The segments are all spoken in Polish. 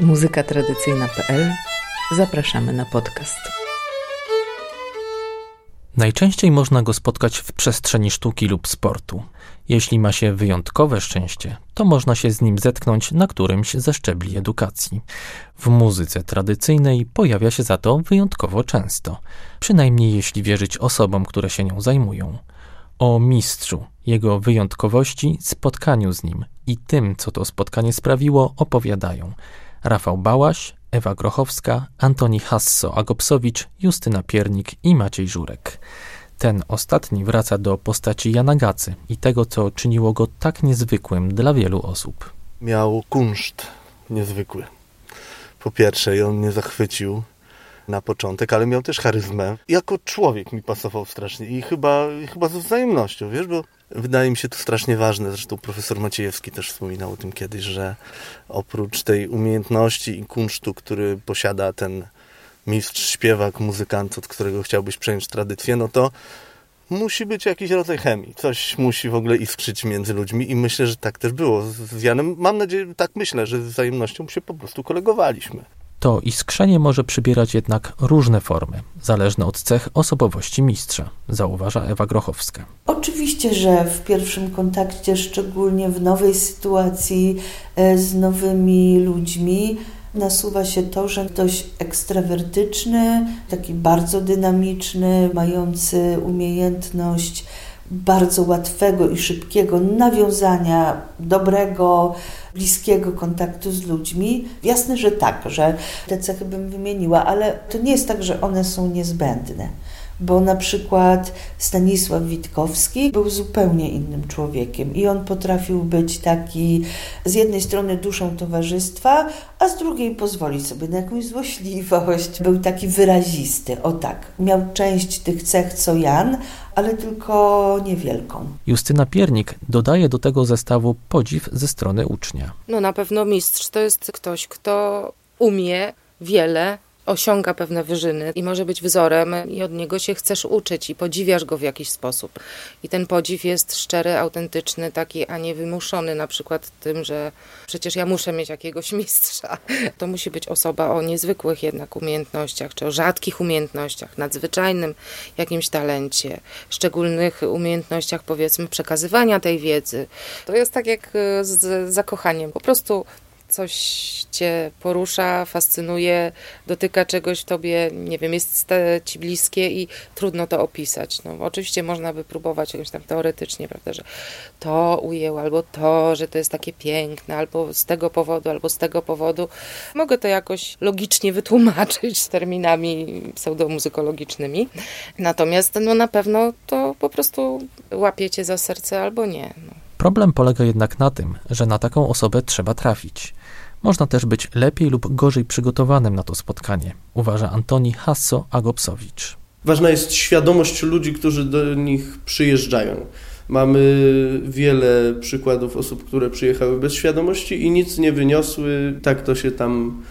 muzykatradycyjna.pl Zapraszamy na podcast. Najczęściej można go spotkać w przestrzeni sztuki lub sportu. Jeśli ma się wyjątkowe szczęście, to można się z nim zetknąć na którymś ze szczebli edukacji. W muzyce tradycyjnej pojawia się za to wyjątkowo często, przynajmniej jeśli wierzyć osobom, które się nią zajmują. O mistrzu, jego wyjątkowości, spotkaniu z nim i tym, co to spotkanie sprawiło, opowiadają Rafał Bałaś, Ewa Grochowska, Antoni Hasso-Agopsowicz, Justyna Piernik i Maciej Żurek. Ten ostatni wraca do postaci Jana Gacy i tego, co czyniło go tak niezwykłym dla wielu osób. Miał kunszt niezwykły. Po pierwsze, on mnie zachwycił na początek, ale miał też charyzmę. Jako człowiek mi pasował strasznie i chyba, chyba ze wzajemnością, wiesz, bo wydaje mi się to strasznie ważne. Zresztą profesor Maciejewski też wspominał o tym kiedyś, że oprócz tej umiejętności i kunsztu, który posiada ten mistrz, śpiewak, muzykant, od którego chciałbyś przejąć tradycję, no to musi być jakiś rodzaj chemii. Coś musi w ogóle iskrzyć między ludźmi i myślę, że tak też było z Janem. Mam nadzieję, tak myślę, że z wzajemnością się po prostu kolegowaliśmy. To iskrzenie może przybierać jednak różne formy, zależne od cech osobowości mistrza, zauważa Ewa Grochowska. Oczywiście, że w pierwszym kontakcie, szczególnie w nowej sytuacji e, z nowymi ludźmi, nasuwa się to, że ktoś ekstrawertyczny, taki bardzo dynamiczny, mający umiejętność bardzo łatwego i szybkiego nawiązania dobrego, bliskiego kontaktu z ludźmi. Jasne, że tak, że te cechy bym wymieniła, ale to nie jest tak, że one są niezbędne bo na przykład Stanisław Witkowski był zupełnie innym człowiekiem i on potrafił być taki z jednej strony duszą towarzystwa, a z drugiej pozwolić sobie na jakąś złośliwość. Był taki wyrazisty, o tak. Miał część tych cech co Jan, ale tylko niewielką. Justyna Piernik dodaje do tego zestawu podziw ze strony ucznia. No na pewno mistrz to jest ktoś, kto umie wiele, osiąga pewne wyżyny i może być wzorem i od niego się chcesz uczyć i podziwiasz go w jakiś sposób. I ten podziw jest szczery, autentyczny, taki, a nie wymuszony na przykład tym, że przecież ja muszę mieć jakiegoś mistrza. To musi być osoba o niezwykłych jednak umiejętnościach, czy o rzadkich umiejętnościach, nadzwyczajnym jakimś talencie, szczególnych umiejętnościach powiedzmy przekazywania tej wiedzy. To jest tak jak z zakochaniem. Po prostu coś cię porusza, fascynuje, dotyka czegoś w tobie, nie wiem, jest ci bliskie i trudno to opisać. No, oczywiście można by próbować jakoś tam teoretycznie, prawda, że to ujęło, albo to, że to jest takie piękne, albo z tego powodu, albo z tego powodu. Mogę to jakoś logicznie wytłumaczyć terminami pseudomuzykologicznymi. Natomiast no, na pewno to po prostu łapiecie za serce albo nie. No. Problem polega jednak na tym, że na taką osobę trzeba trafić. Można też być lepiej lub gorzej przygotowanym na to spotkanie, uważa Antoni Hasso-Agopsowicz. Ważna jest świadomość ludzi, którzy do nich przyjeżdżają. Mamy wiele przykładów osób, które przyjechały bez świadomości i nic nie wyniosły. Tak to się tam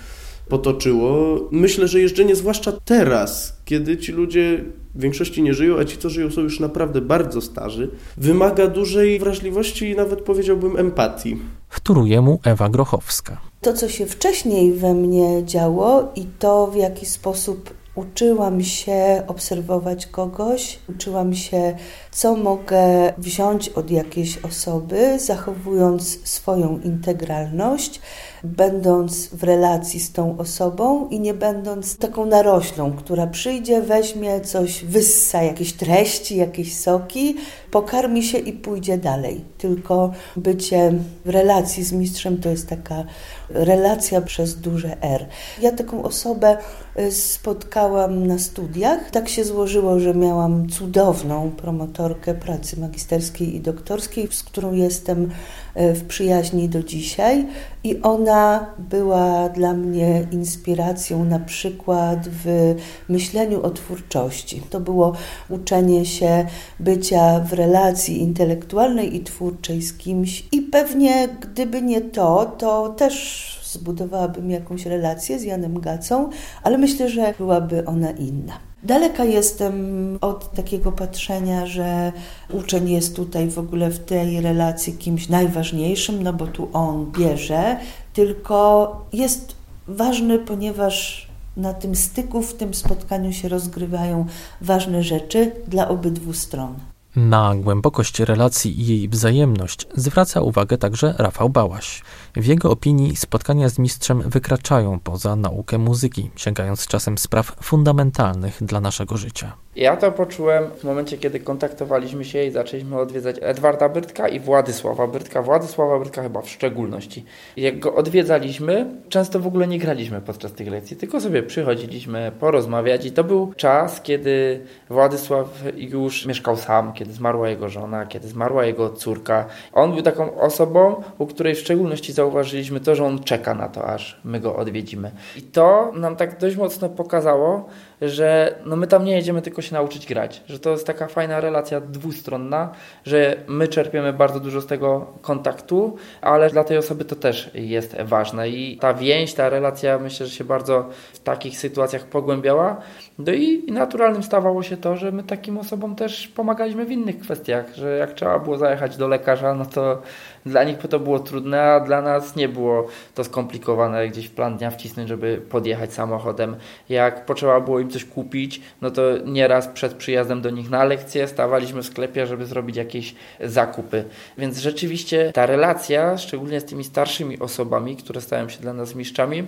potoczyło. Myślę, że jeżdżenie, zwłaszcza teraz, kiedy ci ludzie w większości nie żyją, a ci, co żyją, są już naprawdę bardzo starzy, wymaga dużej wrażliwości i nawet powiedziałbym empatii. Wtóruje mu Ewa Grochowska. To, co się wcześniej we mnie działo i to, w jaki sposób uczyłam się obserwować kogoś, uczyłam się, co mogę wziąć od jakiejś osoby, zachowując swoją integralność będąc w relacji z tą osobą i nie będąc taką naroślą, która przyjdzie, weźmie coś, wyssa jakieś treści, jakieś soki, pokarmi się i pójdzie dalej. Tylko bycie w relacji z mistrzem to jest taka relacja przez duże R. Ja taką osobę y, spotkałam na studiach. Tak się złożyło, że miałam cudowną promotorkę pracy magisterskiej i doktorskiej, z którą jestem w przyjaźni do dzisiaj i ona była dla mnie inspiracją na przykład w myśleniu o twórczości. To było uczenie się bycia w relacji intelektualnej i twórczej z kimś i pewnie gdyby nie to, to też zbudowałabym jakąś relację z Janem Gacą, ale myślę, że byłaby ona inna. Daleka jestem od takiego patrzenia, że uczeń jest tutaj w ogóle w tej relacji kimś najważniejszym, no bo tu on bierze, tylko jest ważny, ponieważ na tym styku, w tym spotkaniu się rozgrywają ważne rzeczy dla obydwu stron. Na głębokość relacji i jej wzajemność zwraca uwagę także Rafał Bałaś. W jego opinii spotkania z mistrzem wykraczają poza naukę muzyki, sięgając czasem spraw fundamentalnych dla naszego życia. Ja to poczułem w momencie, kiedy kontaktowaliśmy się i zaczęliśmy odwiedzać Edwarda Brytka i Władysława Brytka. Władysława Brytka chyba w szczególności. Jak go odwiedzaliśmy, często w ogóle nie graliśmy podczas tych lekcji, tylko sobie przychodziliśmy porozmawiać i to był czas, kiedy Władysław już mieszkał sam, kiedy zmarła jego żona, kiedy zmarła jego córka. On był taką osobą, u której w szczególności zauważyliśmy to, że on czeka na to, aż my go odwiedzimy. I to nam tak dość mocno pokazało, że no my tam nie jedziemy tylko się nauczyć grać, że to jest taka fajna relacja dwustronna, że my czerpiemy bardzo dużo z tego kontaktu, ale dla tej osoby to też jest ważne i ta więź, ta relacja myślę, że się bardzo w takich sytuacjach pogłębiała. No i naturalnym stawało się to, że my takim osobom też pomagaliśmy w innych kwestiach, że jak trzeba było zajechać do lekarza, no to dla nich to było trudne, a dla nas nie było to skomplikowane gdzieś w plan dnia wcisnąć, żeby podjechać samochodem. Jak potrzeba było im coś kupić, no to nieraz przed przyjazdem do nich na lekcję stawaliśmy w sklepie, żeby zrobić jakieś zakupy. Więc rzeczywiście ta relacja, szczególnie z tymi starszymi osobami, które stają się dla nas mistrzami,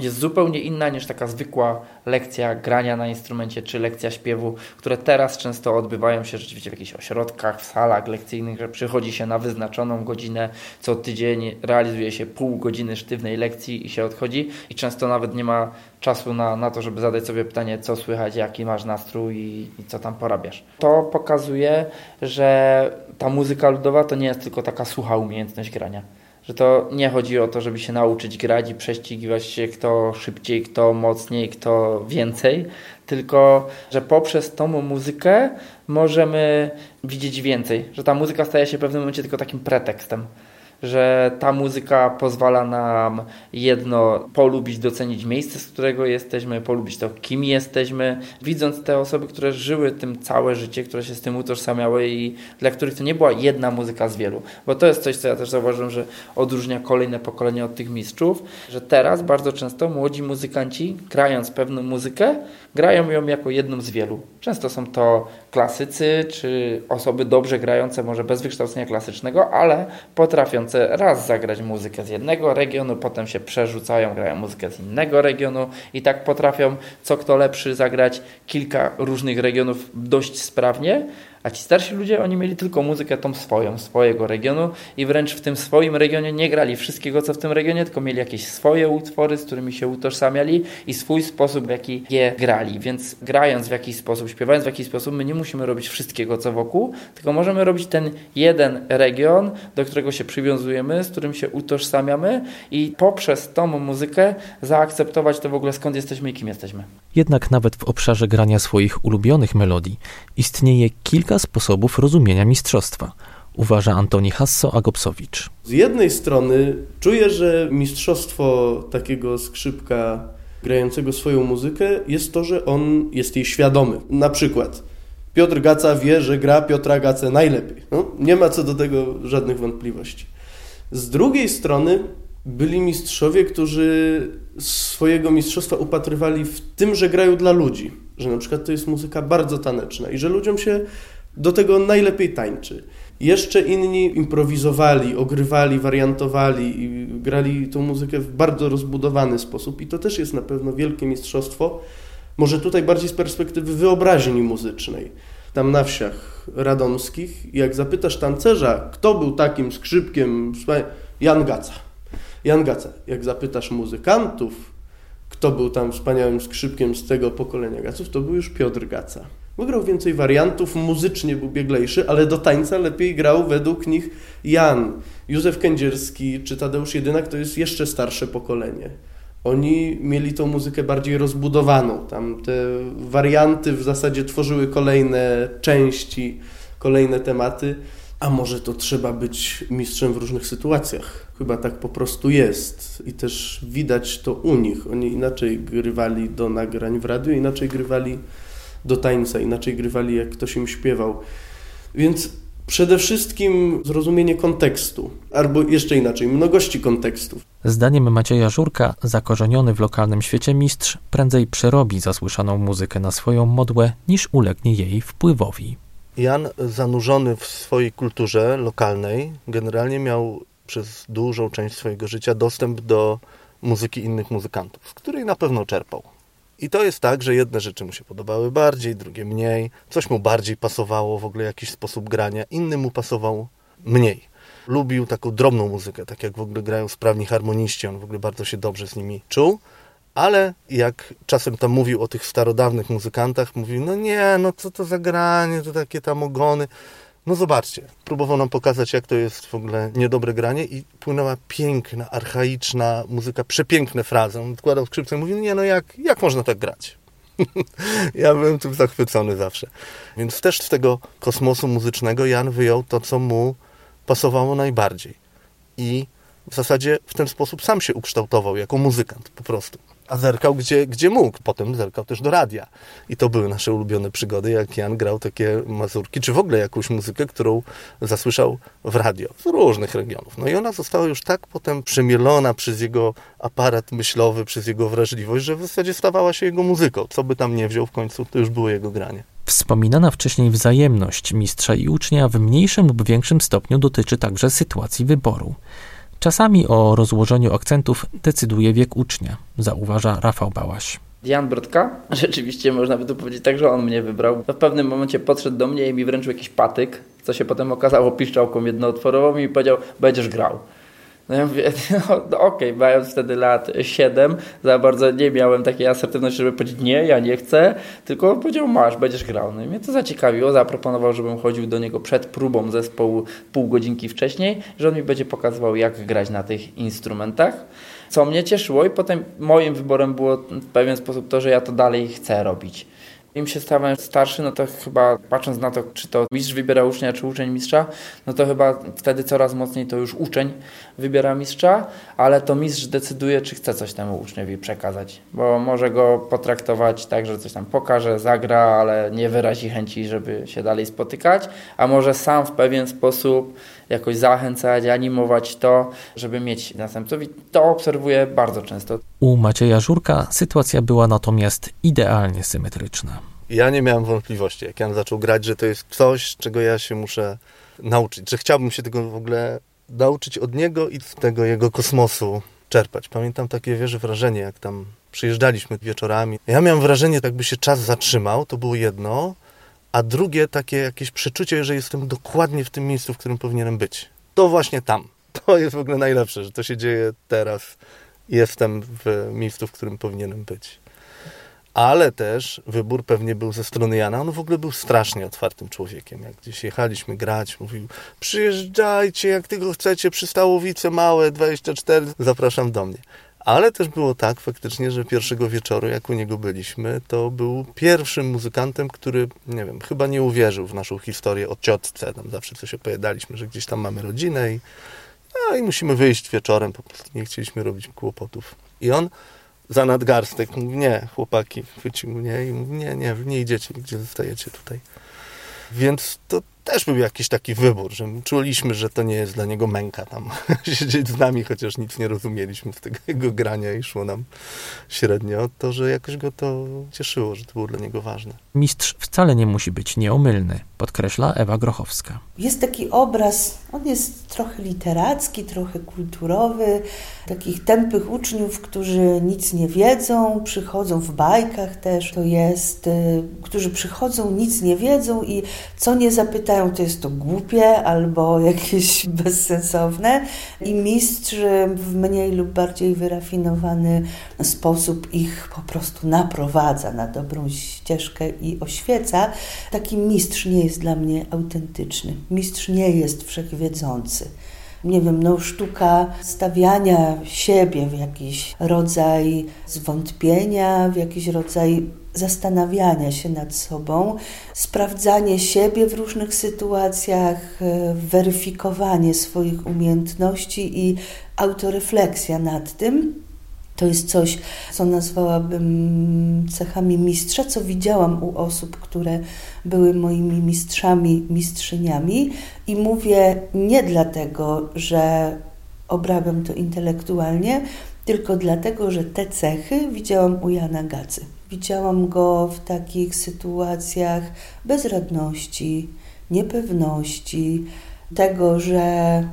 jest zupełnie inna niż taka zwykła lekcja grania na instrumencie czy lekcja śpiewu, które teraz często odbywają się rzeczywiście w jakichś ośrodkach, w salach lekcyjnych, że przychodzi się na wyznaczoną godzinę, co tydzień realizuje się pół godziny sztywnej lekcji i się odchodzi i często nawet nie ma czasu na, na to, żeby zadać sobie pytanie, co słychać, jaki masz nastrój i, i co tam porabiasz. To pokazuje, że ta muzyka ludowa to nie jest tylko taka sucha umiejętność grania że to nie chodzi o to, żeby się nauczyć grać i prześcigiwać się kto szybciej, kto mocniej, kto więcej, tylko że poprzez tą muzykę możemy widzieć więcej, że ta muzyka staje się w pewnym momencie tylko takim pretekstem że ta muzyka pozwala nam jedno polubić, docenić miejsce, z którego jesteśmy, polubić to, kim jesteśmy, widząc te osoby, które żyły tym całe życie, które się z tym utożsamiały i dla których to nie była jedna muzyka z wielu. Bo to jest coś, co ja też zauważyłem, że odróżnia kolejne pokolenie od tych mistrzów, że teraz bardzo często młodzi muzykanci, grając pewną muzykę, grają ją jako jedną z wielu. Często są to klasycy, czy osoby dobrze grające, może bez wykształcenia klasycznego, ale potrafiące raz zagrać muzykę z jednego regionu, potem się przerzucają, grają muzykę z innego regionu i tak potrafią, co kto lepszy, zagrać kilka różnych regionów dość sprawnie, a ci starsi ludzie, oni mieli tylko muzykę tą swoją, swojego regionu i wręcz w tym swoim regionie nie grali wszystkiego, co w tym regionie, tylko mieli jakieś swoje utwory, z którymi się utożsamiali i swój sposób, w jaki je grali. Więc grając w jakiś sposób, śpiewając w jakiś sposób, my nie musimy robić wszystkiego, co wokół, tylko możemy robić ten jeden region, do którego się przywiązujemy, z którym się utożsamiamy i poprzez tą muzykę zaakceptować to w ogóle skąd jesteśmy i kim jesteśmy. Jednak nawet w obszarze grania swoich ulubionych melodii istnieje kilka kilka sposobów rozumienia mistrzostwa, uważa Antoni Hasso-Agopsowicz. Z jednej strony czuję, że mistrzostwo takiego skrzypka grającego swoją muzykę jest to, że on jest jej świadomy. Na przykład Piotr Gaca wie, że gra Piotra Gacę najlepiej. No, nie ma co do tego żadnych wątpliwości. Z drugiej strony byli mistrzowie, którzy swojego mistrzostwa upatrywali w tym, że grają dla ludzi. Że na przykład to jest muzyka bardzo taneczna i że ludziom się do tego najlepiej tańczy. Jeszcze inni improwizowali, ogrywali, wariantowali i grali tą muzykę w bardzo rozbudowany sposób i to też jest na pewno wielkie mistrzostwo. Może tutaj bardziej z perspektywy wyobraźni muzycznej. Tam na wsiach radomskich, jak zapytasz tancerza, kto był takim skrzypkiem, Jan Gaca. Jan Gaca. Jak zapytasz muzykantów, kto był tam wspaniałym skrzypkiem z tego pokolenia Gaców, to był już Piotr Gaca. Wygrał więcej wariantów, muzycznie był bieglejszy, ale do tańca lepiej grał według nich Jan. Józef Kędzierski czy Tadeusz Jedynak to jest jeszcze starsze pokolenie. Oni mieli tą muzykę bardziej rozbudowaną. Tam te warianty w zasadzie tworzyły kolejne części, kolejne tematy. A może to trzeba być mistrzem w różnych sytuacjach? Chyba tak po prostu jest. I też widać to u nich. Oni inaczej grywali do nagrań w radiu, inaczej grywali do tańca, inaczej grywali jak ktoś im śpiewał. Więc przede wszystkim zrozumienie kontekstu, albo jeszcze inaczej, mnogości kontekstów. Zdaniem Macieja Żurka, zakorzeniony w lokalnym świecie mistrz prędzej przerobi zasłyszaną muzykę na swoją modłę, niż ulegnie jej wpływowi. Jan, zanurzony w swojej kulturze lokalnej, generalnie miał przez dużą część swojego życia dostęp do muzyki innych muzykantów, z której na pewno czerpał. I to jest tak, że jedne rzeczy mu się podobały bardziej, drugie mniej. Coś mu bardziej pasowało, w ogóle jakiś sposób grania, inny mu pasował mniej. Lubił taką drobną muzykę, tak jak w ogóle grają sprawni harmoniści, on w ogóle bardzo się dobrze z nimi czuł. Ale jak czasem tam mówił o tych starodawnych muzykantach, mówił, no nie, no co to za granie, to takie tam ogony. No zobaczcie, próbował nam pokazać, jak to jest w ogóle niedobre granie i płynęła piękna, archaiczna muzyka, przepiękne frazy. On odkładał skrzypce i mówił, nie no jak, jak można tak grać? ja byłem tym zachwycony zawsze. Więc też z tego kosmosu muzycznego Jan wyjął to, co mu pasowało najbardziej. I w zasadzie w ten sposób sam się ukształtował jako muzykant po prostu a zerkał gdzie, gdzie mógł. Potem zerkał też do radia. I to były nasze ulubione przygody, jak Jan grał takie mazurki, czy w ogóle jakąś muzykę, którą zasłyszał w radio z różnych regionów. No i ona została już tak potem przemielona przez jego aparat myślowy, przez jego wrażliwość, że w zasadzie stawała się jego muzyką. Co by tam nie wziął w końcu, to już było jego granie. Wspominana wcześniej wzajemność mistrza i ucznia w mniejszym lub większym stopniu dotyczy także sytuacji wyboru. Czasami o rozłożeniu akcentów decyduje wiek ucznia, zauważa Rafał Bałaś. Jan Brodka, rzeczywiście można by tu powiedzieć tak, że on mnie wybrał. W pewnym momencie podszedł do mnie i mi wręczył jakiś patyk, co się potem okazało piszczałką jednootworową i powiedział, będziesz grał. No ja mówię, no, no okej, okay. mając wtedy lat 7, za bardzo nie miałem takiej asertywności, żeby powiedzieć nie, ja nie chcę, tylko powiedział masz, będziesz grał. No i mnie to zaciekawiło, zaproponował, żebym chodził do niego przed próbą zespołu pół godzinki wcześniej, że on mi będzie pokazywał jak grać na tych instrumentach. Co mnie cieszyło i potem moim wyborem było w pewien sposób to, że ja to dalej chcę robić. Im się stałem starszy, no to chyba patrząc na to, czy to mistrz wybiera ucznia, czy uczeń mistrza, no to chyba wtedy coraz mocniej to już uczeń wybiera mistrza, ale to mistrz decyduje, czy chce coś temu uczniowi przekazać, bo może go potraktować tak, że coś tam pokaże, zagra, ale nie wyrazi chęci, żeby się dalej spotykać, a może sam w pewien sposób jakoś zachęcać, animować to, żeby mieć następców i to obserwuję bardzo często. U Macieja Żurka sytuacja była natomiast idealnie symetryczna. Ja nie miałem wątpliwości, jak Jan zaczął grać, że to jest coś, czego ja się muszę nauczyć, że chciałbym się tego w ogóle nauczyć od niego i z tego jego kosmosu czerpać. Pamiętam takie, wiesz, wrażenie, jak tam przyjeżdżaliśmy wieczorami. Ja miałem wrażenie, jakby się czas zatrzymał, to było jedno, a drugie takie jakieś przeczucie, że jestem dokładnie w tym miejscu, w którym powinienem być. To właśnie tam. To jest w ogóle najlepsze, że to się dzieje teraz. Jestem w miejscu, w którym powinienem być. Ale też wybór pewnie był ze strony Jana. On w ogóle był strasznie otwartym człowiekiem. Jak gdzieś jechaliśmy grać, mówił: Przyjeżdżajcie, jak tego chcecie, przy Stałowice Małe 24, zapraszam do mnie. Ale też było tak faktycznie, że pierwszego wieczoru, jak u niego byliśmy, to był pierwszym muzykantem, który, nie wiem, chyba nie uwierzył w naszą historię o ciotce. Tam zawsze coś opowiadaliśmy, że gdzieś tam mamy rodzinę i, no, i musimy wyjść wieczorem, po prostu nie chcieliśmy robić kłopotów. I on za nadgarstek mówi, nie, chłopaki, chwycił mnie i mówi, nie, nie, nie idziecie, gdzie zostajecie tutaj. Więc to też był jakiś taki wybór, że czuliśmy, że to nie jest dla niego męka tam siedzieć z nami, chociaż nic nie rozumieliśmy z tego jego grania i szło nam średnio, to że jakoś go to cieszyło, że to było dla niego ważne. Mistrz wcale nie musi być nieomylny, podkreśla Ewa Grochowska. Jest taki obraz, on jest trochę literacki, trochę kulturowy, takich tępych uczniów, którzy nic nie wiedzą, przychodzą w bajkach też, to jest, y, którzy przychodzą, nic nie wiedzą i co nie zapytają, to jest to głupie albo jakieś bezsensowne i mistrz w mniej lub bardziej wyrafinowany sposób ich po prostu naprowadza na dobrą ścieżkę i oświeca. Taki mistrz nie jest dla mnie autentyczny. Mistrz nie jest wszechwiedzący nie wiem, no, sztuka stawiania siebie w jakiś rodzaj zwątpienia, w jakiś rodzaj zastanawiania się nad sobą, sprawdzanie siebie w różnych sytuacjach, e, weryfikowanie swoich umiejętności i autorefleksja nad tym. To jest coś, co nazwałabym cechami mistrza, co widziałam u osób, które były moimi mistrzami, mistrzyniami. I mówię nie dlatego, że obrabiam to intelektualnie, tylko dlatego, że te cechy widziałam u Jana Gacy. Widziałam go w takich sytuacjach bezradności, niepewności, tego, że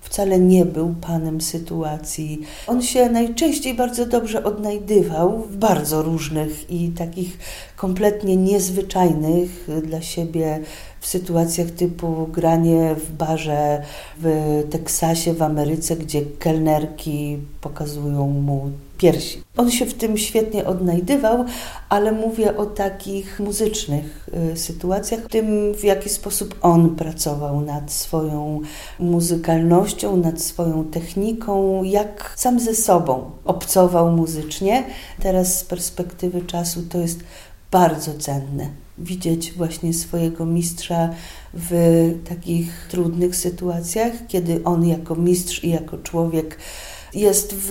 wcale nie był panem sytuacji. On się najczęściej bardzo dobrze odnajdywał w bardzo różnych i takich kompletnie niezwyczajnych dla siebie w sytuacjach typu granie w barze w Teksasie, w Ameryce, gdzie kelnerki pokazują mu piersi. On się w tym świetnie odnajdywał, ale mówię o takich muzycznych y, sytuacjach, tym w jaki sposób on pracował nad swoją muzykalnością, nad swoją techniką, jak sam ze sobą obcował muzycznie. Teraz z perspektywy czasu to jest bardzo cenne. Widzieć właśnie swojego mistrza w takich trudnych sytuacjach, kiedy on jako mistrz i jako człowiek jest w,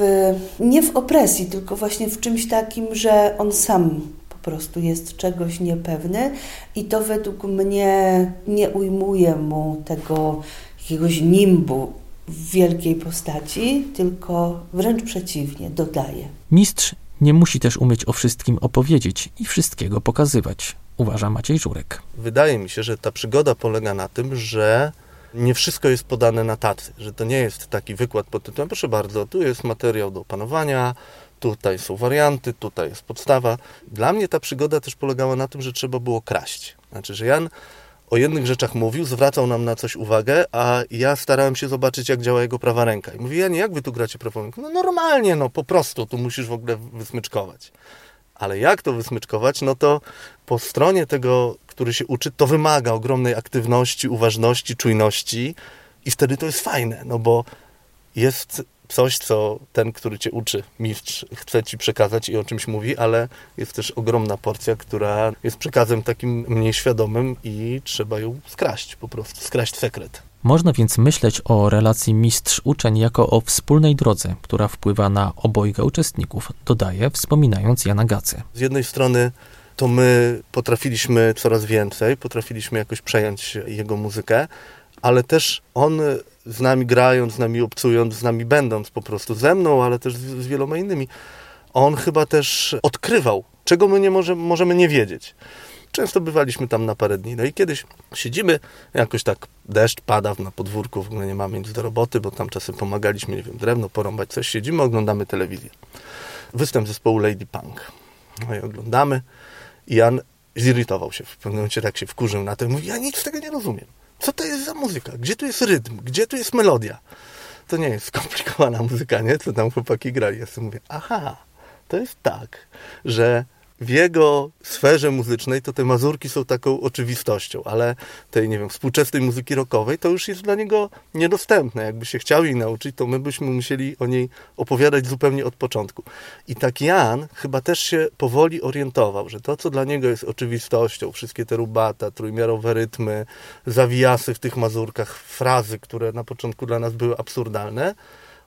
nie w opresji, tylko właśnie w czymś takim, że on sam po prostu jest czegoś niepewny i to według mnie nie ujmuje mu tego jakiegoś nimbu w wielkiej postaci, tylko wręcz przeciwnie, dodaje. Mistrz nie musi też umieć o wszystkim opowiedzieć i wszystkiego pokazywać, uważa Maciej Żurek. Wydaje mi się, że ta przygoda polega na tym, że nie wszystko jest podane na tacy, że to nie jest taki wykład pod tytułem, proszę bardzo, tu jest materiał do opanowania, tutaj są warianty, tutaj jest podstawa. Dla mnie ta przygoda też polegała na tym, że trzeba było kraść. Znaczy, że Jan o jednych rzeczach mówił, zwracał nam na coś uwagę, a ja starałem się zobaczyć, jak działa jego prawa ręka. I mówi, Janie, jak wy tu gracie prawą ręką? No normalnie, no po prostu, tu musisz w ogóle wysmyczkować. Ale jak to wysmyczkować? No to po stronie tego, który się uczy, to wymaga ogromnej aktywności, uważności, czujności i wtedy to jest fajne, no bo jest coś, co ten, który cię uczy, mistrz, chce ci przekazać i o czymś mówi, ale jest też ogromna porcja, która jest przekazem takim mniej świadomym i trzeba ją skraść po prostu, skraść sekret. Można więc myśleć o relacji mistrz-uczeń jako o wspólnej drodze, która wpływa na obojga uczestników, dodaje, wspominając Jana Gacy. Z jednej strony to my potrafiliśmy coraz więcej, potrafiliśmy jakoś przejąć jego muzykę, ale też on z nami grając, z nami obcując, z nami będąc po prostu ze mną, ale też z, z wieloma innymi, on chyba też odkrywał, czego my nie może, możemy nie wiedzieć. Często bywaliśmy tam na parę dni. No i kiedyś siedzimy, jakoś tak deszcz pada na podwórku, w ogóle nie mamy nic do roboty, bo tam czasem pomagaliśmy, nie wiem, drewno porąbać, coś. Siedzimy, oglądamy telewizję. Występ zespołu Lady Punk. No i oglądamy. I Jan zirytował się. W pewnym momencie tak się wkurzył na to. Mówi, ja nic z tego nie rozumiem. Co to jest za muzyka? Gdzie tu jest rytm? Gdzie tu jest melodia? To nie jest skomplikowana muzyka, nie? Co tam chłopaki grali. Ja sobie mówię, aha, to jest tak, że w jego sferze muzycznej to te mazurki są taką oczywistością, ale tej, nie wiem, współczesnej muzyki rockowej to już jest dla niego niedostępne. Jakby się chciał jej nauczyć, to my byśmy musieli o niej opowiadać zupełnie od początku. I tak Jan chyba też się powoli orientował, że to, co dla niego jest oczywistością, wszystkie te rubata, trójmiarowe rytmy, zawijasy w tych mazurkach, frazy, które na początku dla nas były absurdalne,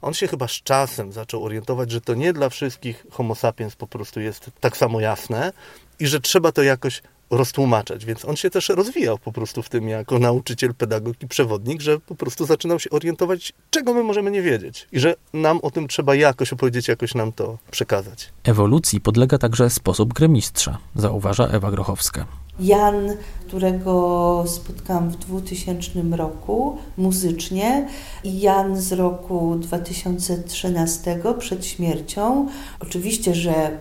on się chyba z czasem zaczął orientować, że to nie dla wszystkich homo sapiens po prostu jest tak samo jasne i że trzeba to jakoś roztłumaczać, więc on się też rozwijał po prostu w tym jako nauczyciel, pedagog i przewodnik, że po prostu zaczynał się orientować, czego my możemy nie wiedzieć i że nam o tym trzeba jakoś opowiedzieć, jakoś nam to przekazać. Ewolucji podlega także sposób gry mistrza, zauważa Ewa Grochowska. Jan, którego spotkałam w 2000 roku muzycznie i Jan z roku 2013 przed śmiercią. Oczywiście, że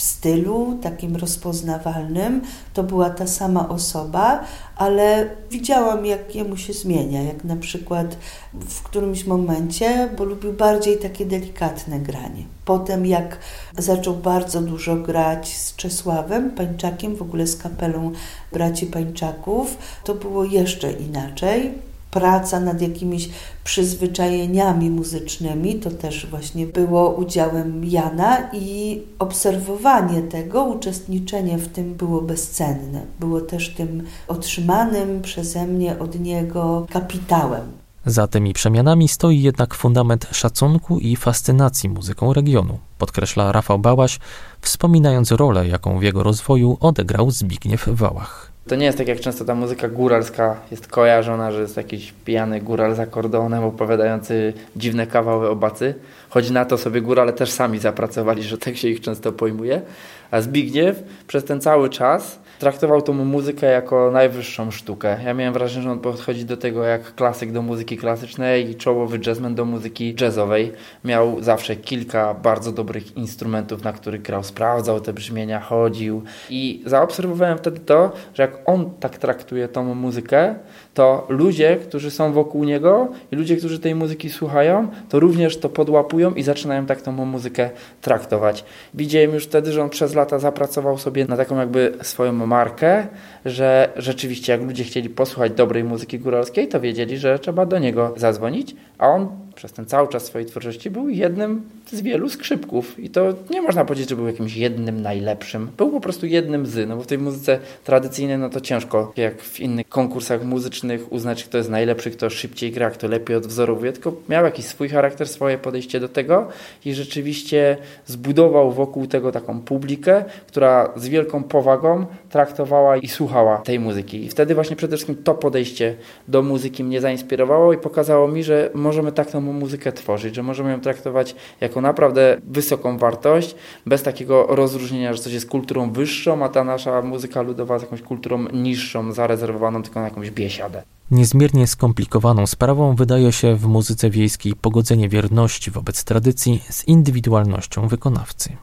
w stylu takim rozpoznawalnym to była ta sama osoba, ale widziałam, jak jemu się zmienia, jak na przykład w którymś momencie, bo lubił bardziej takie delikatne granie. Potem, jak zaczął bardzo dużo grać z Czesławem Pańczakiem, w ogóle z kapelą braci Pańczaków, to było jeszcze inaczej praca nad jakimiś przyzwyczajeniami muzycznymi, to też właśnie było udziałem Jana i obserwowanie tego, uczestniczenie w tym było bezcenne. Było też tym otrzymanym przeze mnie od niego kapitałem. Za tymi przemianami stoi jednak fundament szacunku i fascynacji muzyką regionu, podkreśla Rafał Bałaś, wspominając rolę, jaką w jego rozwoju odegrał Zbigniew Wałach To nie jest tak jak często ta muzyka góralska jest kojarzona, że jest jakiś pijany góral z akordeonem opowiadający dziwne kawały o bacy. Choć na to sobie górale też sami zapracowali, że tak się ich często pojmuje. A Zbigniew przez ten cały czas traktował tą muzykę jako najwyższą sztukę. Ja miałem wrażenie, że on podchodzi do tego jak klasyk do muzyki klasycznej i czołowy jazzman do muzyki jazzowej. Miał zawsze kilka bardzo dobrych instrumentów, na których grał, sprawdzał te brzmienia, chodził i zaobserwowałem wtedy to, że jak on tak traktuje tą muzykę, to ludzie, którzy są wokół niego i ludzie, którzy tej muzyki słuchają, to również to podłapują i zaczynają tak tą muzykę traktować. Widziałem już wtedy, że on przez lata zapracował sobie na taką jakby swoją markę, że rzeczywiście jak ludzie chcieli posłuchać dobrej muzyki góralskiej, to wiedzieli, że trzeba do niego zadzwonić, a on przez ten cały czas swojej twórczości był jednym z wielu skrzypków. I to nie można powiedzieć, że był jakimś jednym najlepszym. Był po prostu jednym z, no bo w tej muzyce tradycyjnej no to ciężko, jak w innych konkursach muzycznych, uznać, kto jest najlepszy, kto szybciej gra, kto lepiej odwzorowuje, tylko miał jakiś swój charakter, swoje podejście do tego i rzeczywiście zbudował wokół tego taką publikę, która z wielką powagą traktowała i słuchała tej muzyki. I wtedy właśnie przede wszystkim to podejście do muzyki mnie zainspirowało i pokazało mi, że możemy tak tą muzykę tworzyć, że możemy ją traktować jako naprawdę wysoką wartość, bez takiego rozróżnienia, że coś jest kulturą wyższą, a ta nasza muzyka ludowa jest jakąś kulturą niższą, zarezerwowaną tylko na jakąś biesiadę. Niezmiernie skomplikowaną sprawą wydaje się w muzyce wiejskiej pogodzenie wierności wobec tradycji z indywidualnością wykonawcy.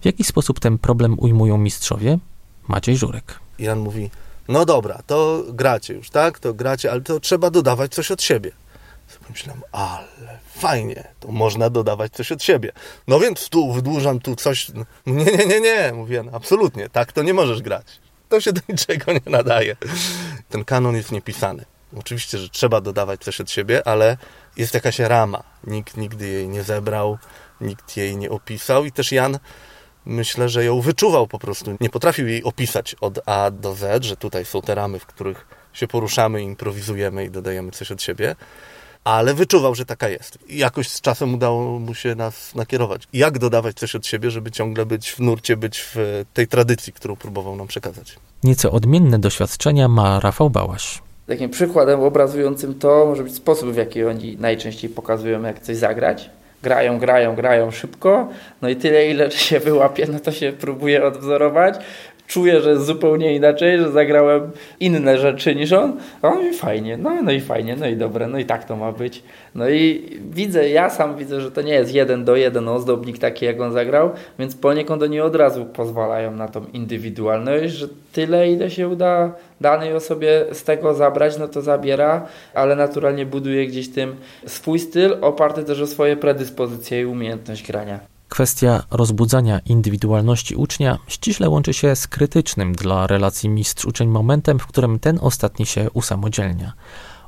W jaki sposób ten problem ujmują mistrzowie? Maciej Żurek. Jan mówi, no dobra, to gracie już, tak? To gracie, ale to trzeba dodawać coś od siebie. Myślałem, ale fajnie, to można dodawać coś od siebie. No więc tu wydłużam tu coś. Nie, nie, nie, nie, mówię, no, absolutnie, tak to nie możesz grać. To się do niczego nie nadaje. Ten kanon jest niepisany. Oczywiście, że trzeba dodawać coś od siebie, ale jest jakaś rama. Nikt nigdy jej nie zebrał, nikt jej nie opisał i też Jan myślę, że ją wyczuwał po prostu. Nie potrafił jej opisać od A do Z, że tutaj są te ramy, w których się poruszamy, improwizujemy i dodajemy coś od siebie ale wyczuwał, że taka jest. I jakoś z czasem udało mu się nas nakierować. Jak dodawać coś od siebie, żeby ciągle być w nurcie, być w tej tradycji, którą próbował nam przekazać. Nieco odmienne doświadczenia ma Rafał Bałaś. Takim przykładem obrazującym to może być sposób, w jaki oni najczęściej pokazują, jak coś zagrać. Grają, grają, grają szybko, no i tyle, ile się wyłapie, no to się próbuje odwzorować czuję, że zupełnie inaczej, że zagrałem inne rzeczy niż on. On mi fajnie, no, no i fajnie, no i dobre, no i tak to ma być. No i widzę, ja sam widzę, że to nie jest jeden do jeden ozdobnik taki, jak on zagrał, więc poniekąd oni od razu pozwalają na tą indywidualność, że tyle, ile się uda danej osobie z tego zabrać, no to zabiera, ale naturalnie buduje gdzieś tym swój styl, oparty też o swoje predyspozycje i umiejętność grania. Kwestia rozbudzania indywidualności ucznia ściśle łączy się z krytycznym dla relacji mistrz-uczeń momentem, w którym ten ostatni się usamodzielnia.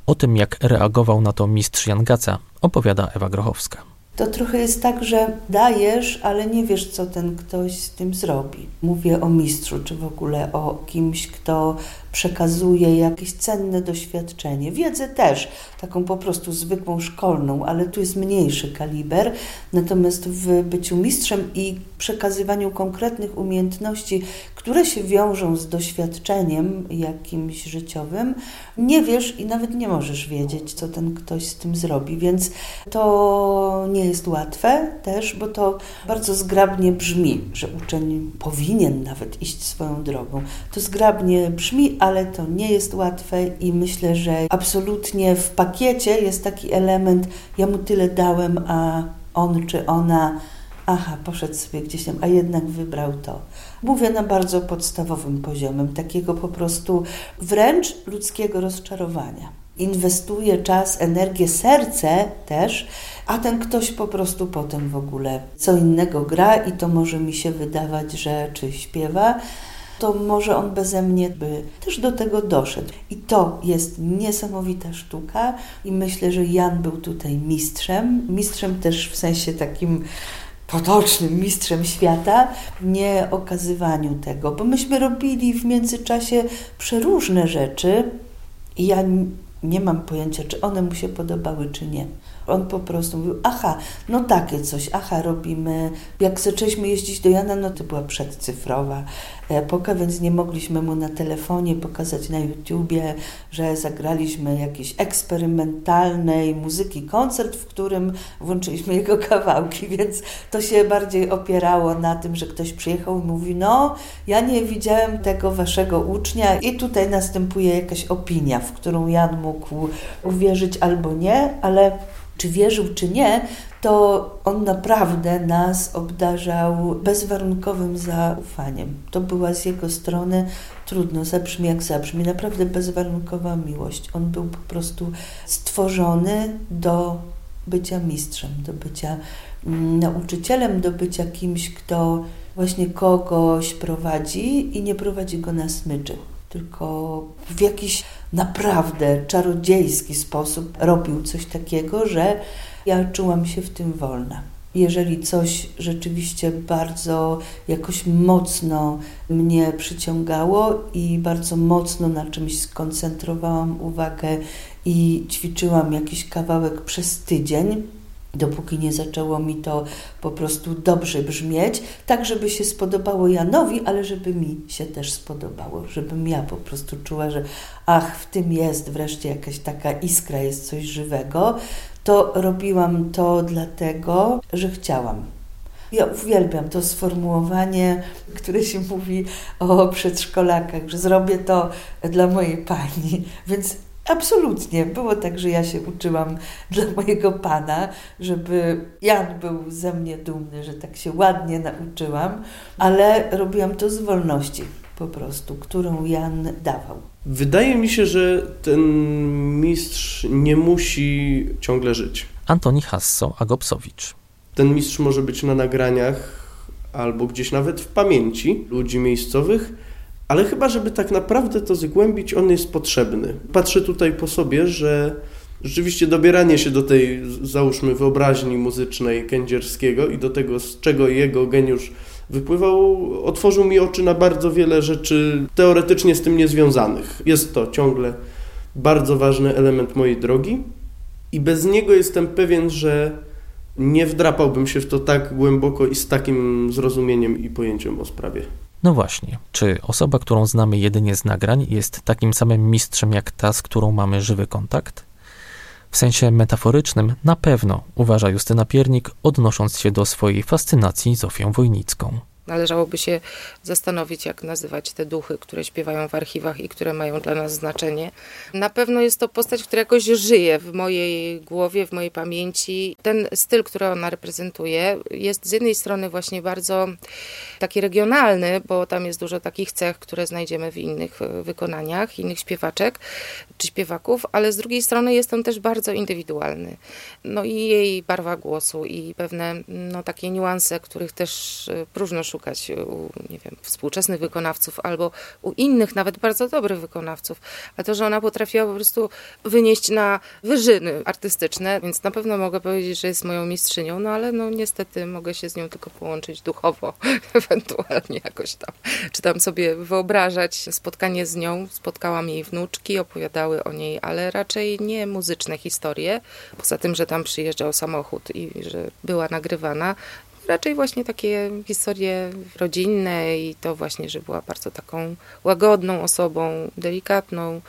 O tym, jak reagował na to mistrz Jan Gaca, opowiada Ewa Grochowska. To trochę jest tak, że dajesz, ale nie wiesz, co ten ktoś z tym zrobi. Mówię o mistrzu, czy w ogóle o kimś, kto przekazuje jakieś cenne doświadczenie. Wiedzę też, taką po prostu zwykłą szkolną, ale tu jest mniejszy kaliber. Natomiast w byciu mistrzem i przekazywaniu konkretnych umiejętności, które się wiążą z doświadczeniem jakimś życiowym, nie wiesz i nawet nie możesz wiedzieć, co ten ktoś z tym zrobi. Więc to nie jest łatwe też, bo to bardzo zgrabnie brzmi, że uczeń powinien nawet iść swoją drogą. To zgrabnie brzmi, ale to nie jest łatwe i myślę, że absolutnie w pakiecie jest taki element, ja mu tyle dałem, a on czy ona, aha, poszedł sobie gdzieś tam, a jednak wybrał to. Mówię na bardzo podstawowym poziomie, takiego po prostu wręcz ludzkiego rozczarowania. Inwestuje czas, energię, serce też, a ten ktoś po prostu potem w ogóle co innego gra i to może mi się wydawać, że czy śpiewa, to może on beze mnie by też do tego doszedł. I to jest niesamowita sztuka i myślę, że Jan był tutaj mistrzem. Mistrzem też w sensie takim potocznym mistrzem świata, nie okazywaniu tego, bo myśmy robili w międzyczasie przeróżne rzeczy i ja nie mam pojęcia, czy one mu się podobały, czy nie. On po prostu mówił, aha, no takie coś, aha, robimy. Jak zaczęliśmy jeździć do Jana, no to była przedcyfrowa epoka, więc nie mogliśmy mu na telefonie pokazać na YouTubie, że zagraliśmy jakiś eksperymentalnej muzyki koncert, w którym włączyliśmy jego kawałki, więc to się bardziej opierało na tym, że ktoś przyjechał i mówi, no ja nie widziałem tego waszego ucznia i tutaj następuje jakaś opinia, w którą Jan mógł uwierzyć albo nie, ale czy wierzył, czy nie, to on naprawdę nas obdarzał bezwarunkowym zaufaniem. To była z jego strony, trudno, zabrzmi jak zabrzmi, naprawdę bezwarunkowa miłość. On był po prostu stworzony do bycia mistrzem, do bycia mm, nauczycielem, do bycia kimś, kto właśnie kogoś prowadzi i nie prowadzi go na smyczy, tylko w jakiś naprawdę czarodziejski sposób robił coś takiego, że ja czułam się w tym wolna. Jeżeli coś rzeczywiście bardzo jakoś mocno mnie przyciągało i bardzo mocno na czymś skoncentrowałam uwagę i ćwiczyłam jakiś kawałek przez tydzień, dopóki nie zaczęło mi to po prostu dobrze brzmieć, tak żeby się spodobało Janowi, ale żeby mi się też spodobało, żebym ja po prostu czuła, że ach, w tym jest wreszcie jakaś taka iskra, jest coś żywego, to robiłam to dlatego, że chciałam. Ja uwielbiam to sformułowanie, które się mówi o przedszkolakach, że zrobię to dla mojej pani. Więc absolutnie było tak, że ja się uczyłam dla mojego pana, żeby Jan był ze mnie dumny, że tak się ładnie nauczyłam, ale robiłam to z wolności po prostu, którą Jan dawał. Wydaje mi się, że ten mistrz nie musi ciągle żyć. Antoni Hasso-Agopsowicz. Ten mistrz może być na nagraniach albo gdzieś nawet w pamięci ludzi miejscowych, ale chyba, żeby tak naprawdę to zgłębić, on jest potrzebny. Patrzę tutaj po sobie, że rzeczywiście dobieranie się do tej, załóżmy, wyobraźni muzycznej Kędzierskiego i do tego, z czego jego geniusz wypływał, otworzył mi oczy na bardzo wiele rzeczy teoretycznie z tym niezwiązanych. Jest to ciągle bardzo ważny element mojej drogi i bez niego jestem pewien, że nie wdrapałbym się w to tak głęboko i z takim zrozumieniem i pojęciem o sprawie. No właśnie, czy osoba, którą znamy jedynie z nagrań, jest takim samym mistrzem jak ta, z którą mamy żywy kontakt? W sensie metaforycznym na pewno, uważa Justyna Piernik, odnosząc się do swojej fascynacji Zofią Wojnicką. Należałoby się zastanowić, jak nazywać te duchy, które śpiewają w archiwach i które mają dla nas znaczenie. Na pewno jest to postać, która jakoś żyje w mojej głowie, w mojej pamięci. Ten styl, który ona reprezentuje, jest z jednej strony właśnie bardzo taki regionalny, bo tam jest dużo takich cech, które znajdziemy w innych wykonaniach, innych śpiewaczek czy śpiewaków, ale z drugiej strony jest on też bardzo indywidualny. No i jej barwa głosu i pewne no, takie niuanse, których też próżno szukać u nie wiem, współczesnych wykonawców albo u innych, nawet bardzo dobrych wykonawców. A to, że ona potrafiła po prostu wynieść na wyżyny artystyczne, więc na pewno mogę powiedzieć, że jest moją mistrzynią, no ale no niestety mogę się z nią tylko połączyć duchowo, ewentualnie jakoś tam. Czy tam sobie wyobrażać spotkanie z nią. Spotkałam jej wnuczki, opowiadały o niej, ale raczej nie muzyczne historie. Poza tym, że tam przyjeżdżał samochód i że była nagrywana, raczej właśnie takie historie rodzinne i to właśnie, że była bardzo taką łagodną osobą, delikatną,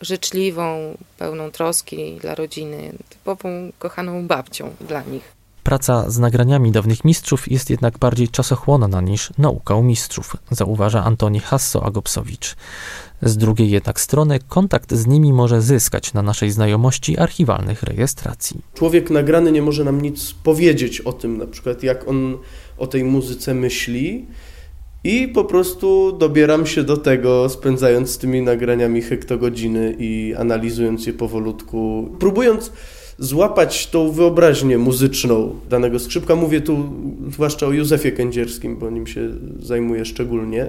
życzliwą, pełną troski dla rodziny, typową kochaną babcią dla nich. Praca z nagraniami dawnych mistrzów jest jednak bardziej czasochłonna niż nauka u mistrzów, zauważa Antoni Hasso-Agopsowicz. Z drugiej jednak strony kontakt z nimi może zyskać na naszej znajomości archiwalnych rejestracji. Człowiek nagrany nie może nam nic powiedzieć o tym, na przykład jak on o tej muzyce myśli. I po prostu dobieram się do tego, spędzając z tymi nagraniami hektogodziny i analizując je powolutku, próbując złapać tą wyobraźnię muzyczną danego skrzypka. Mówię tu zwłaszcza o Józefie Kędzierskim, bo nim się zajmuję szczególnie.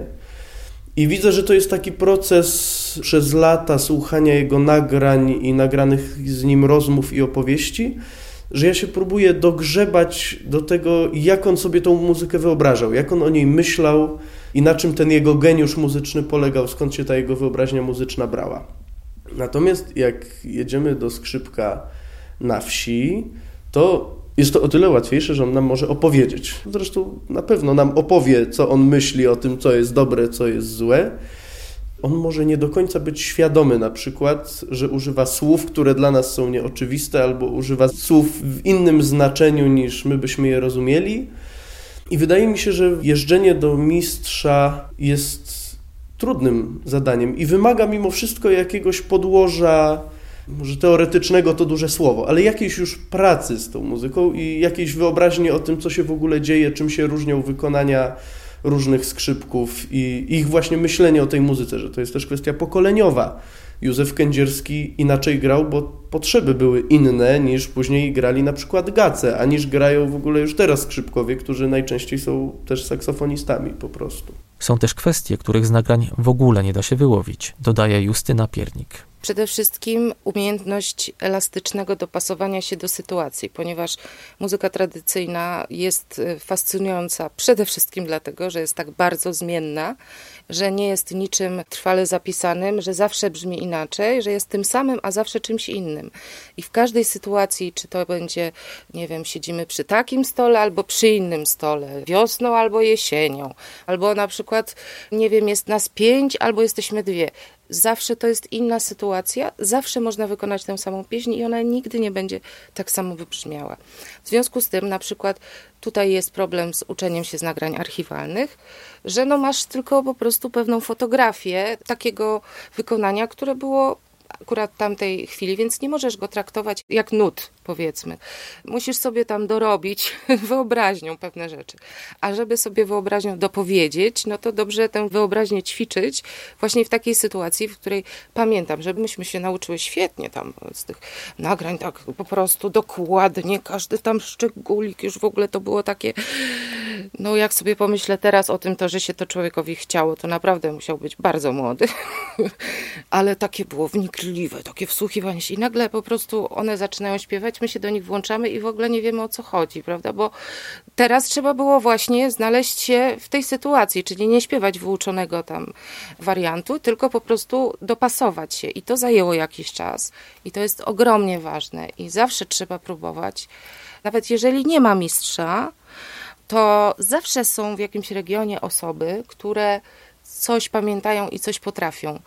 I widzę, że to jest taki proces przez lata słuchania jego nagrań i nagranych z nim rozmów i opowieści, że ja się próbuję dogrzebać do tego, jak on sobie tą muzykę wyobrażał, jak on o niej myślał i na czym ten jego geniusz muzyczny polegał, skąd się ta jego wyobraźnia muzyczna brała. Natomiast jak jedziemy do skrzypka na wsi, to jest to o tyle łatwiejsze, że on nam może opowiedzieć. Zresztą na pewno nam opowie, co on myśli o tym, co jest dobre, co jest złe. On może nie do końca być świadomy, na przykład, że używa słów, które dla nas są nieoczywiste, albo używa słów w innym znaczeniu niż my byśmy je rozumieli. I wydaje mi się, że jeżdżenie do mistrza jest trudnym zadaniem i wymaga mimo wszystko jakiegoś podłoża może teoretycznego to duże słowo, ale jakiejś już pracy z tą muzyką i jakiejś wyobraźni o tym, co się w ogóle dzieje, czym się różnią wykonania różnych skrzypków i ich właśnie myślenie o tej muzyce, że to jest też kwestia pokoleniowa. Józef Kędzierski inaczej grał, bo potrzeby były inne niż później grali na przykład gace, a niż grają w ogóle już teraz skrzypkowie, którzy najczęściej są też saksofonistami po prostu. Są też kwestie, których z nagrań w ogóle nie da się wyłowić, dodaje Justyna Piernik. Przede wszystkim umiejętność elastycznego dopasowania się do sytuacji, ponieważ muzyka tradycyjna jest e, fascynująca przede wszystkim dlatego, że jest tak bardzo zmienna, że nie jest niczym trwale zapisanym, że zawsze brzmi inaczej, że jest tym samym, a zawsze czymś innym. I w każdej sytuacji, czy to będzie, nie wiem, siedzimy przy takim stole albo przy innym stole, wiosną albo jesienią, albo na przykład, nie wiem, jest nas pięć albo jesteśmy dwie zawsze to jest inna sytuacja, zawsze można wykonać tę samą pieśń i ona nigdy nie będzie tak samo wybrzmiała. W związku z tym, na przykład, tutaj jest problem z uczeniem się z nagrań archiwalnych, że no masz tylko po prostu pewną fotografię takiego wykonania, które było akurat tamtej chwili, więc nie możesz go traktować jak nut, powiedzmy. Musisz sobie tam dorobić wyobraźnią pewne rzeczy. A żeby sobie wyobraźnią dopowiedzieć, no to dobrze tę wyobraźnię ćwiczyć właśnie w takiej sytuacji, w której pamiętam, że myśmy się nauczyły świetnie tam z tych nagrań, tak po prostu dokładnie, każdy tam szczególik, już w ogóle to było takie, no jak sobie pomyślę teraz o tym, to, że się to człowiekowi chciało, to naprawdę musiał być bardzo młody, ale takie było wnikliwe, takie wsłuchiwanie się i nagle po prostu one zaczynają śpiewać, my się do nich włączamy i w ogóle nie wiemy o co chodzi, prawda? Bo teraz trzeba było właśnie znaleźć się w tej sytuacji, czyli nie śpiewać wyuczonego tam wariantu, tylko po prostu dopasować się. I to zajęło jakiś czas. I to jest ogromnie ważne. I zawsze trzeba próbować. Nawet jeżeli nie ma mistrza, to zawsze są w jakimś regionie osoby, które coś pamiętają i coś potrafią.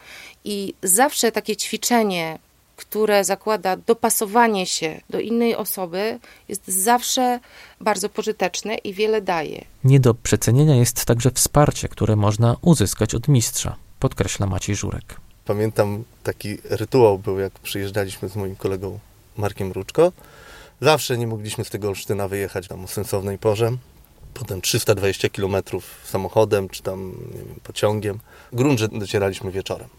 I zawsze takie ćwiczenie które zakłada dopasowanie się do innej osoby, jest zawsze bardzo pożyteczne i wiele daje. Nie do przecenienia jest także wsparcie, które można uzyskać od mistrza, podkreśla Maciej Żurek. Pamiętam taki rytuał był, jak przyjeżdżaliśmy z moim kolegą Markiem Ruczko. Zawsze nie mogliśmy z tego Olsztyna wyjechać tam o sensownej porze. Potem 320 km samochodem, czy tam wiem, pociągiem. Grunt, że docieraliśmy wieczorem.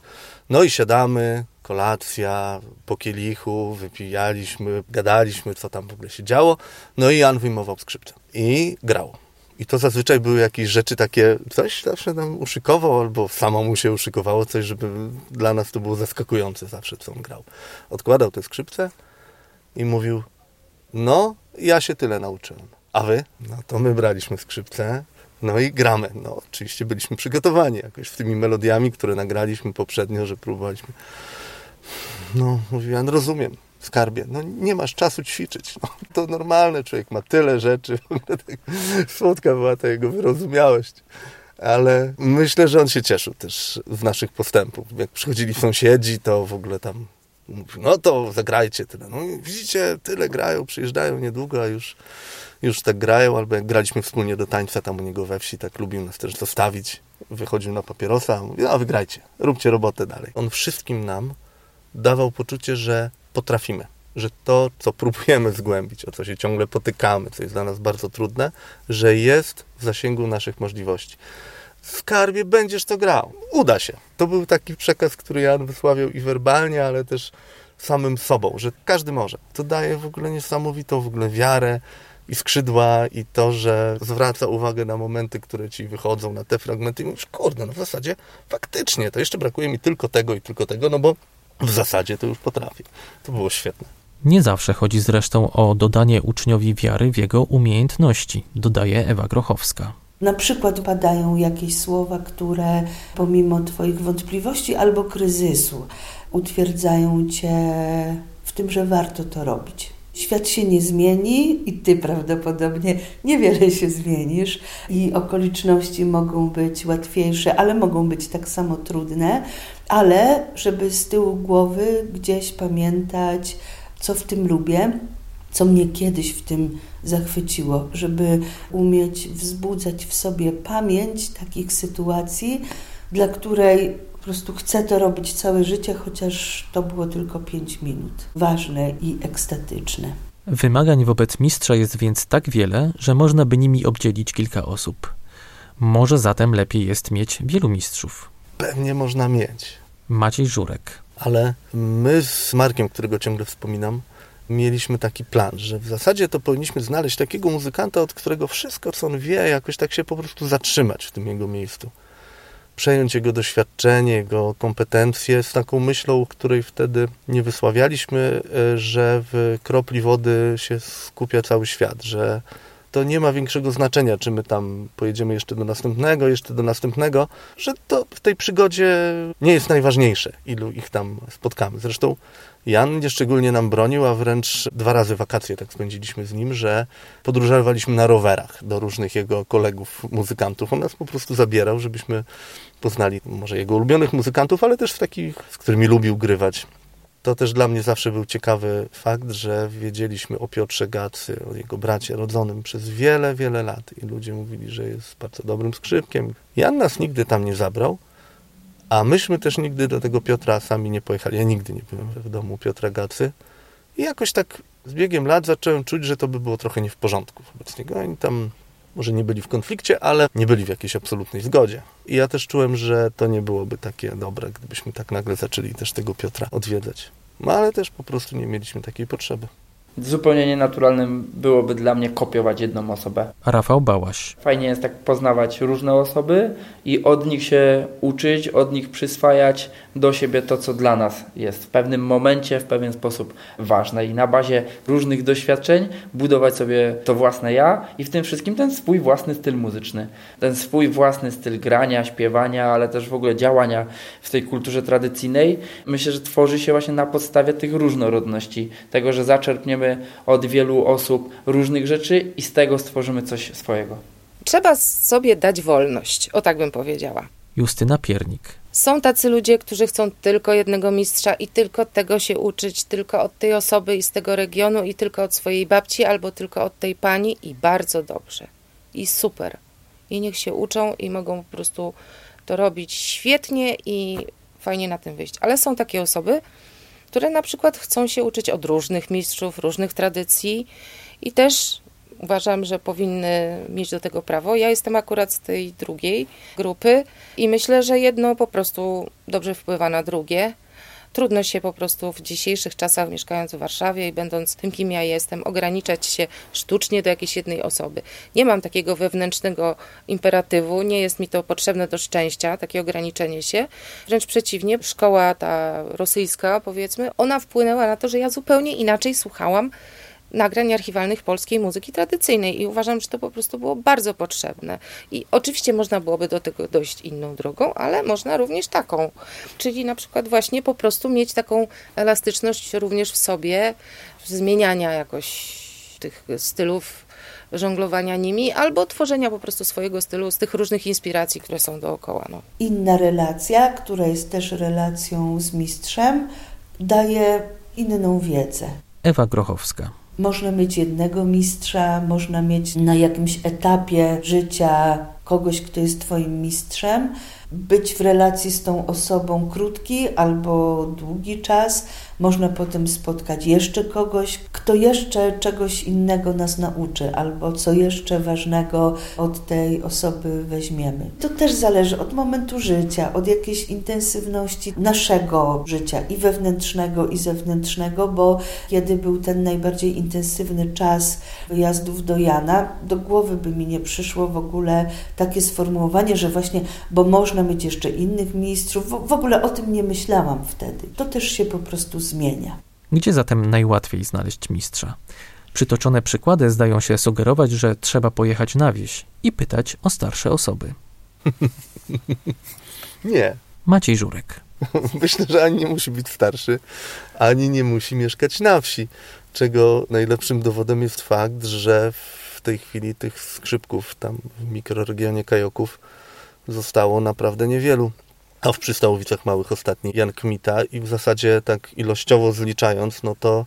No i siadamy, kolacja, po kielichu, wypijaliśmy, gadaliśmy, co tam w ogóle się działo. No i Jan wyjmował skrzypce i grał. I to zazwyczaj były jakieś rzeczy takie, coś zawsze nam uszykował, albo samemu się uszykowało coś, żeby dla nas to było zaskakujące zawsze, co on grał. Odkładał te skrzypce i mówił, no, ja się tyle nauczyłem. A wy? No to my braliśmy skrzypce, no i gramy. No oczywiście byliśmy przygotowani jakoś z tymi melodiami, które nagraliśmy poprzednio, że próbowaliśmy. No, mówiłem, rozumiem, skarbie, no nie masz czasu ćwiczyć. No, to normalne, człowiek ma tyle rzeczy. Tak słodka była ta jego wyrozumiałość. Ale myślę, że on się cieszył też z naszych postępów. Jak przychodzili sąsiedzi, to w ogóle tam no to zagrajcie tyle. No widzicie, tyle grają, przyjeżdżają niedługo, a już już tak grają, albo jak graliśmy wspólnie do tańca tam u niego we wsi, tak lubił nas też zostawić. Wychodził na papierosa, mówi, a wygrajcie, róbcie robotę dalej. On wszystkim nam dawał poczucie, że potrafimy, że to, co próbujemy zgłębić, o co się ciągle potykamy, co jest dla nas bardzo trudne, że jest w zasięgu naszych możliwości. Skarbie będziesz to grał. Uda się. To był taki przekaz, który Jan wysławiał i werbalnie, ale też samym sobą, że każdy może. To daje w ogóle niesamowitą w ogóle wiarę, i skrzydła i to, że zwraca uwagę na momenty, które ci wychodzą, na te fragmenty i mówisz, kurde, no w zasadzie faktycznie, to jeszcze brakuje mi tylko tego i tylko tego, no bo w zasadzie to już potrafię. To było świetne. Nie zawsze chodzi zresztą o dodanie uczniowi wiary w jego umiejętności, dodaje Ewa Grochowska. Na przykład padają jakieś słowa, które pomimo Twoich wątpliwości albo kryzysu utwierdzają Cię w tym, że warto to robić Świat się nie zmieni i ty prawdopodobnie niewiele się zmienisz i okoliczności mogą być łatwiejsze, ale mogą być tak samo trudne, ale żeby z tyłu głowy gdzieś pamiętać, co w tym lubię, co mnie kiedyś w tym zachwyciło, żeby umieć wzbudzać w sobie pamięć takich sytuacji, dla której po prostu chcę to robić całe życie, chociaż to było tylko 5 minut. Ważne i ekstatyczne. Wymagań wobec mistrza jest więc tak wiele, że można by nimi obdzielić kilka osób. Może zatem lepiej jest mieć wielu mistrzów. Pewnie można mieć. Maciej Żurek. Ale my z Markiem, którego ciągle wspominam, mieliśmy taki plan, że w zasadzie to powinniśmy znaleźć takiego muzykanta, od którego wszystko, co on wie, jakoś tak się po prostu zatrzymać w tym jego miejscu. Przejąć jego doświadczenie, jego kompetencje z taką myślą, której wtedy nie wysławialiśmy, e, że w kropli wody się skupia cały świat, że to nie ma większego znaczenia, czy my tam pojedziemy jeszcze do następnego, jeszcze do następnego, że to w tej przygodzie nie jest najważniejsze, ilu ich tam spotkamy. Zresztą Jan nieszczególnie nam bronił, a wręcz dwa razy wakacje tak spędziliśmy z nim, że podróżowaliśmy na rowerach do różnych jego kolegów muzykantów. On nas po prostu zabierał, żebyśmy poznali może jego ulubionych muzykantów, ale też takich, z którymi lubił grywać. To też dla mnie zawsze był ciekawy fakt, że wiedzieliśmy o Piotrze Gacy, o jego bracie rodzonym przez wiele, wiele lat i ludzie mówili, że jest bardzo dobrym skrzypkiem. Jan nas nigdy tam nie zabrał, a myśmy też nigdy do tego Piotra sami nie pojechali. Ja nigdy nie byłem w domu Piotra Gacy. I jakoś tak z biegiem lat zacząłem czuć, że to by było trochę nie w porządku wobec niego. Oni tam może nie byli w konflikcie, ale nie byli w jakiejś absolutnej zgodzie. I ja też czułem, że to nie byłoby takie dobre, gdybyśmy tak nagle zaczęli też tego Piotra odwiedzać. No ale też po prostu nie mieliśmy takiej potrzeby. Zupełnie nienaturalnym byłoby dla mnie kopiować jedną osobę. Rafał Bałaś. Fajnie jest tak poznawać różne osoby i od nich się uczyć, od nich przyswajać do siebie to, co dla nas jest w pewnym momencie, w pewien sposób ważne. I na bazie różnych doświadczeń budować sobie to własne ja i w tym wszystkim ten swój własny styl muzyczny. Ten swój własny styl grania, śpiewania, ale też w ogóle działania w tej kulturze tradycyjnej. Myślę, że tworzy się właśnie na podstawie tych różnorodności. Tego, że zaczerpniemy od wielu osób różnych rzeczy i z tego stworzymy coś swojego. Trzeba sobie dać wolność, o tak bym powiedziała. Justyna Piernik. Są tacy ludzie, którzy chcą tylko jednego mistrza i tylko tego się uczyć, tylko od tej osoby i z tego regionu i tylko od swojej babci albo tylko od tej pani i bardzo dobrze. I super. I niech się uczą i mogą po prostu to robić świetnie i fajnie na tym wyjść. Ale są takie osoby, które na przykład chcą się uczyć od różnych mistrzów, różnych tradycji i też uważam, że powinny mieć do tego prawo. Ja jestem akurat z tej drugiej grupy i myślę, że jedno po prostu dobrze wpływa na drugie. Trudno się po prostu w dzisiejszych czasach, mieszkając w Warszawie i będąc tym, kim ja jestem, ograniczać się sztucznie do jakiejś jednej osoby. Nie mam takiego wewnętrznego imperatywu, nie jest mi to potrzebne do szczęścia, takie ograniczenie się. Wręcz przeciwnie, szkoła ta rosyjska, powiedzmy, ona wpłynęła na to, że ja zupełnie inaczej słuchałam nagrań archiwalnych polskiej muzyki tradycyjnej i uważam, że to po prostu było bardzo potrzebne. I oczywiście można byłoby do tego dojść inną drogą, ale można również taką. Czyli na przykład właśnie po prostu mieć taką elastyczność również w sobie, zmieniania jakoś tych stylów żonglowania nimi, albo tworzenia po prostu swojego stylu z tych różnych inspiracji, które są dookoła. No. Inna relacja, która jest też relacją z mistrzem, daje inną wiedzę. Ewa Grochowska. Można mieć jednego mistrza, można mieć na jakimś etapie życia kogoś, kto jest Twoim mistrzem, być w relacji z tą osobą krótki albo długi czas. Można potem spotkać jeszcze kogoś, kto jeszcze czegoś innego nas nauczy, albo co jeszcze ważnego od tej osoby weźmiemy. To też zależy od momentu życia, od jakiejś intensywności naszego życia i wewnętrznego, i zewnętrznego, bo kiedy był ten najbardziej intensywny czas wyjazdów do Jana, do głowy by mi nie przyszło w ogóle takie sformułowanie, że właśnie, bo można mieć jeszcze innych mistrzów, w, w ogóle o tym nie myślałam wtedy. To też się po prostu zmienia. Gdzie zatem najłatwiej znaleźć mistrza? Przytoczone przykłady zdają się sugerować, że trzeba pojechać na wieś i pytać o starsze osoby. Nie. Maciej Żurek. Myślę, że ani nie musi być starszy, ani nie musi mieszkać na wsi. Czego najlepszym dowodem jest fakt, że w tej chwili tych skrzypków tam w mikroregionie Kajoków zostało naprawdę niewielu. A w Przystałowicach Małych ostatni Jan Kmita i w zasadzie tak ilościowo zliczając, no to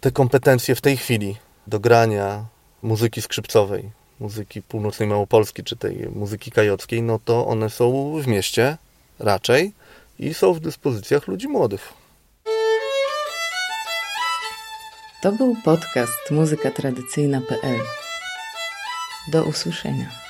te kompetencje w tej chwili do grania muzyki skrzypcowej, muzyki północnej Małopolski czy tej muzyki kajockiej, no to one są w mieście raczej i są w dyspozycjach ludzi młodych. To był podcast muzykatradycyjna.pl. Do usłyszenia.